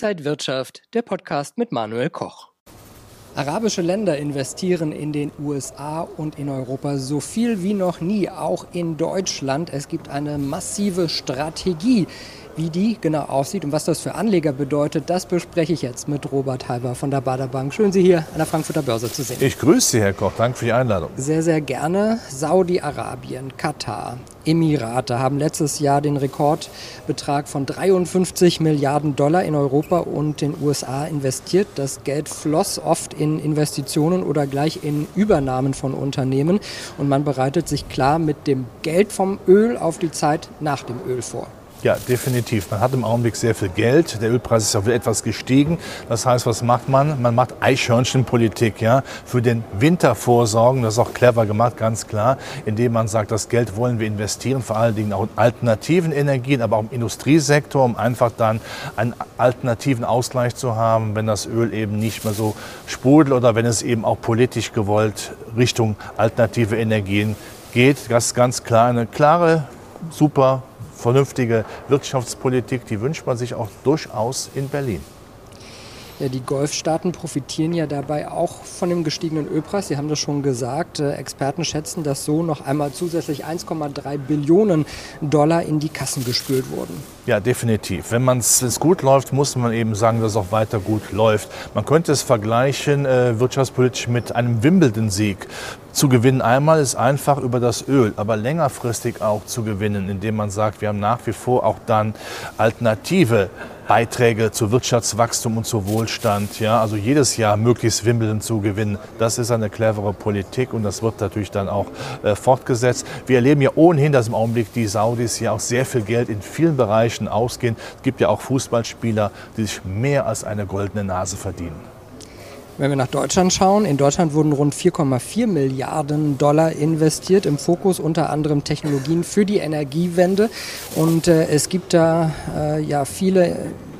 Inside Wirtschaft, der Podcast mit Manuel Koch. Arabische Länder investieren in den USA und in Europa so viel wie noch nie, auch in Deutschland. Es gibt eine massive Strategie wie die genau aussieht und was das für Anleger bedeutet, das bespreche ich jetzt mit Robert Halber von der Bader Bank. Schön, Sie hier an der Frankfurter Börse zu sehen. Ich grüße Sie, Herr Koch. Danke für die Einladung. Sehr, sehr gerne. Saudi-Arabien, Katar, Emirate haben letztes Jahr den Rekordbetrag von 53 Milliarden Dollar in Europa und den USA investiert. Das Geld floss oft in Investitionen oder gleich in Übernahmen von Unternehmen und man bereitet sich klar mit dem Geld vom Öl auf die Zeit nach dem Öl vor. Ja, definitiv. Man hat im Augenblick sehr viel Geld. Der Ölpreis ist auch wieder etwas gestiegen. Das heißt, was macht man? Man macht Eichhörnchenpolitik, ja, für den Winter vorsorgen. Das ist auch clever gemacht, ganz klar, indem man sagt, das Geld wollen wir investieren, vor allen Dingen auch in alternativen Energien, aber auch im Industriesektor, um einfach dann einen alternativen Ausgleich zu haben, wenn das Öl eben nicht mehr so sprudelt oder wenn es eben auch politisch gewollt Richtung alternative Energien geht. Das ist ganz klar eine klare, super vernünftige Wirtschaftspolitik, die wünscht man sich auch durchaus in Berlin. Ja, die Golfstaaten profitieren ja dabei auch von dem gestiegenen Ölpreis. Sie haben das schon gesagt. Äh, Experten schätzen, dass so noch einmal zusätzlich 1,3 Billionen Dollar in die Kassen gespült wurden. Ja, definitiv. Wenn es gut läuft, muss man eben sagen, dass es auch weiter gut läuft. Man könnte es vergleichen äh, wirtschaftspolitisch mit einem Wimbledon-Sieg. Zu gewinnen einmal ist einfach über das Öl, aber längerfristig auch zu gewinnen, indem man sagt, wir haben nach wie vor auch dann Alternative Beiträge zu Wirtschaftswachstum und zu Wohlstand. Ja, also jedes Jahr möglichst Wimbledon zu gewinnen, das ist eine clevere Politik und das wird natürlich dann auch äh, fortgesetzt. Wir erleben ja ohnehin, dass im Augenblick die Saudis ja auch sehr viel Geld in vielen Bereichen ausgehen. Es gibt ja auch Fußballspieler, die sich mehr als eine goldene Nase verdienen. Wenn wir nach Deutschland schauen, in Deutschland wurden rund 4,4 Milliarden Dollar investiert, im Fokus unter anderem Technologien für die Energiewende. Und äh, es gibt da äh, ja viele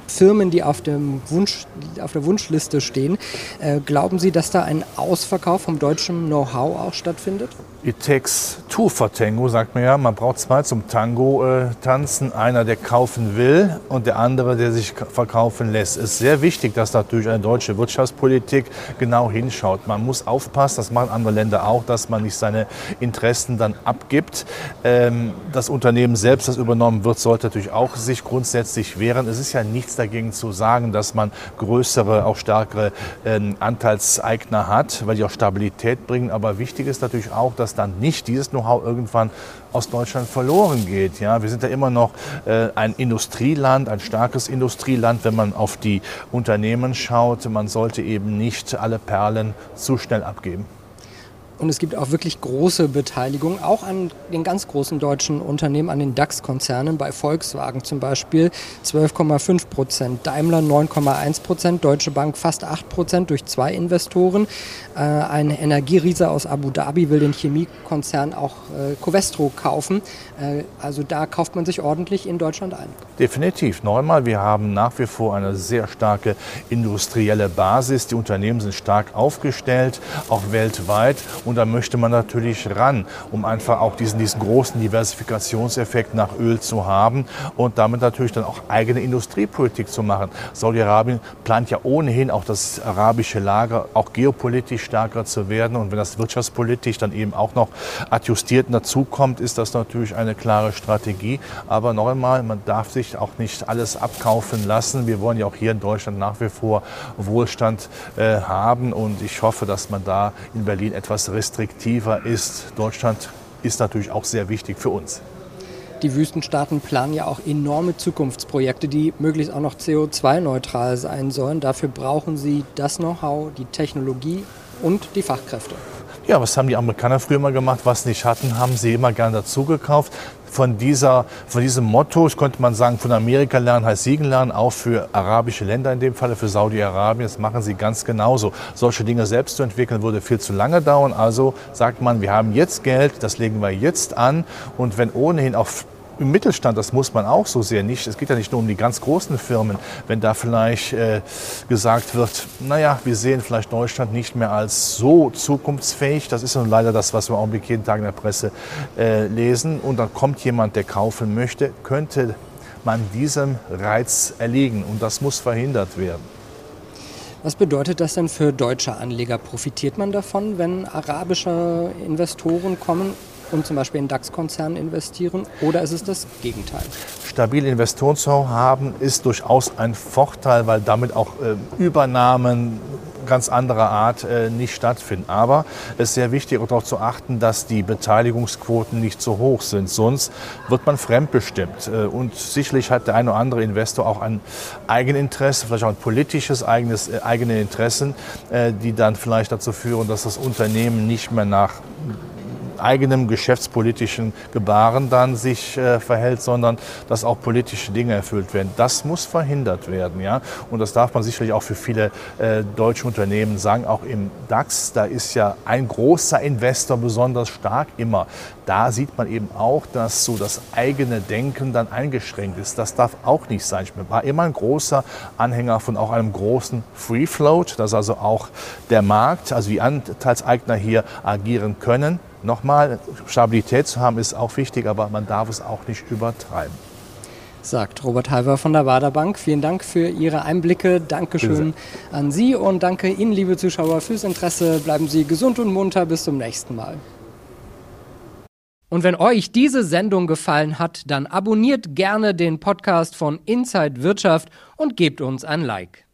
Firmen, die auf, dem Wunsch, auf der Wunschliste stehen. Äh, glauben Sie, dass da ein Ausverkauf vom deutschen Know-how auch stattfindet? It takes two for Tango, sagt man ja. Man braucht zwei zum Tango äh, tanzen. Einer, der kaufen will und der andere, der sich verkaufen lässt. Es ist sehr wichtig, dass natürlich eine deutsche Wirtschaftspolitik genau hinschaut. Man muss aufpassen, das machen andere Länder auch, dass man nicht seine Interessen dann abgibt. Ähm, das Unternehmen selbst, das übernommen wird, sollte natürlich auch sich grundsätzlich wehren. Es ist ja nichts dagegen zu sagen, dass man größere, auch stärkere äh, Anteilseigner hat, weil die auch Stabilität bringen. Aber wichtig ist natürlich auch, dass dass dann nicht dieses Know-how irgendwann aus Deutschland verloren geht. Ja, wir sind ja immer noch äh, ein Industrieland, ein starkes Industrieland, wenn man auf die Unternehmen schaut. Man sollte eben nicht alle Perlen zu schnell abgeben. Und es gibt auch wirklich große Beteiligung, auch an den ganz großen deutschen Unternehmen, an den DAX-Konzernen, bei Volkswagen zum Beispiel 12,5 Prozent, Daimler 9,1 Prozent, Deutsche Bank fast 8 Prozent durch zwei Investoren. Äh, ein Energieriese aus Abu Dhabi will den Chemiekonzern auch äh, Covestro kaufen. Äh, also da kauft man sich ordentlich in Deutschland ein. Definitiv. Neunmal, wir haben nach wie vor eine sehr starke industrielle Basis. Die Unternehmen sind stark aufgestellt, auch weltweit. Und da möchte man natürlich ran, um einfach auch diesen, diesen großen Diversifikationseffekt nach Öl zu haben und damit natürlich dann auch eigene Industriepolitik zu machen. Saudi-Arabien plant ja ohnehin auch das arabische Lager, auch geopolitisch stärker zu werden. Und wenn das wirtschaftspolitisch dann eben auch noch adjustiert dazukommt, ist das natürlich eine klare Strategie. Aber noch einmal, man darf sich auch nicht alles abkaufen lassen. Wir wollen ja auch hier in Deutschland nach wie vor Wohlstand äh, haben. Und ich hoffe, dass man da in Berlin etwas restriktiver ist. Deutschland ist natürlich auch sehr wichtig für uns. Die Wüstenstaaten planen ja auch enorme Zukunftsprojekte, die möglichst auch noch CO2-neutral sein sollen. Dafür brauchen sie das Know-how, die Technologie und die Fachkräfte. Ja, was haben die Amerikaner früher mal gemacht? Was nicht hatten, haben sie immer gerne dazu gekauft. Von, dieser, von diesem Motto, das könnte man sagen, von Amerika lernen heißt Siegen lernen, auch für arabische Länder in dem Falle, für Saudi-Arabien. Das machen sie ganz genauso. Solche Dinge selbst zu entwickeln, würde viel zu lange dauern. Also sagt man, wir haben jetzt Geld, das legen wir jetzt an. Und wenn ohnehin auch im Mittelstand, das muss man auch so sehen. Nicht, es geht ja nicht nur um die ganz großen Firmen. Wenn da vielleicht äh, gesagt wird, naja, wir sehen vielleicht Deutschland nicht mehr als so zukunftsfähig, das ist nun leider das, was wir im jeden Tag in der Presse äh, lesen, und dann kommt jemand, der kaufen möchte, könnte man diesem Reiz erliegen. Und das muss verhindert werden. Was bedeutet das denn für deutsche Anleger? Profitiert man davon, wenn arabische Investoren kommen und zum Beispiel in DAX-Konzernen investieren? Oder ist es das Gegenteil? Stabile Investoren zu haben ist durchaus ein Vorteil, weil damit auch äh, Übernahmen ganz anderer Art äh, nicht stattfinden. Aber es ist sehr wichtig, darauf zu achten, dass die Beteiligungsquoten nicht so hoch sind. Sonst wird man fremdbestimmt. Äh, und sicherlich hat der eine oder andere Investor auch ein Eigeninteresse, vielleicht auch ein politisches eigenes, äh, eigene Interessen, äh, die dann vielleicht dazu führen, dass das Unternehmen nicht mehr nach eigenem geschäftspolitischen Gebaren dann sich äh, verhält, sondern dass auch politische Dinge erfüllt werden. Das muss verhindert werden. Ja? Und das darf man sicherlich auch für viele äh, deutsche Unternehmen sagen. Auch im DAX, da ist ja ein großer Investor besonders stark immer. Da sieht man eben auch, dass so das eigene Denken dann eingeschränkt ist. Das darf auch nicht sein. Ich war immer ein großer Anhänger von auch einem großen Free Float, dass also auch der Markt, also die Anteilseigner hier agieren können. Nochmal, Stabilität zu haben ist auch wichtig, aber man darf es auch nicht übertreiben. Sagt Robert Halver von der Wader Bank. Vielen Dank für Ihre Einblicke. Dankeschön an Sie und danke Ihnen, liebe Zuschauer, fürs Interesse. Bleiben Sie gesund und munter. Bis zum nächsten Mal. Und wenn euch diese Sendung gefallen hat, dann abonniert gerne den Podcast von Inside Wirtschaft und gebt uns ein Like.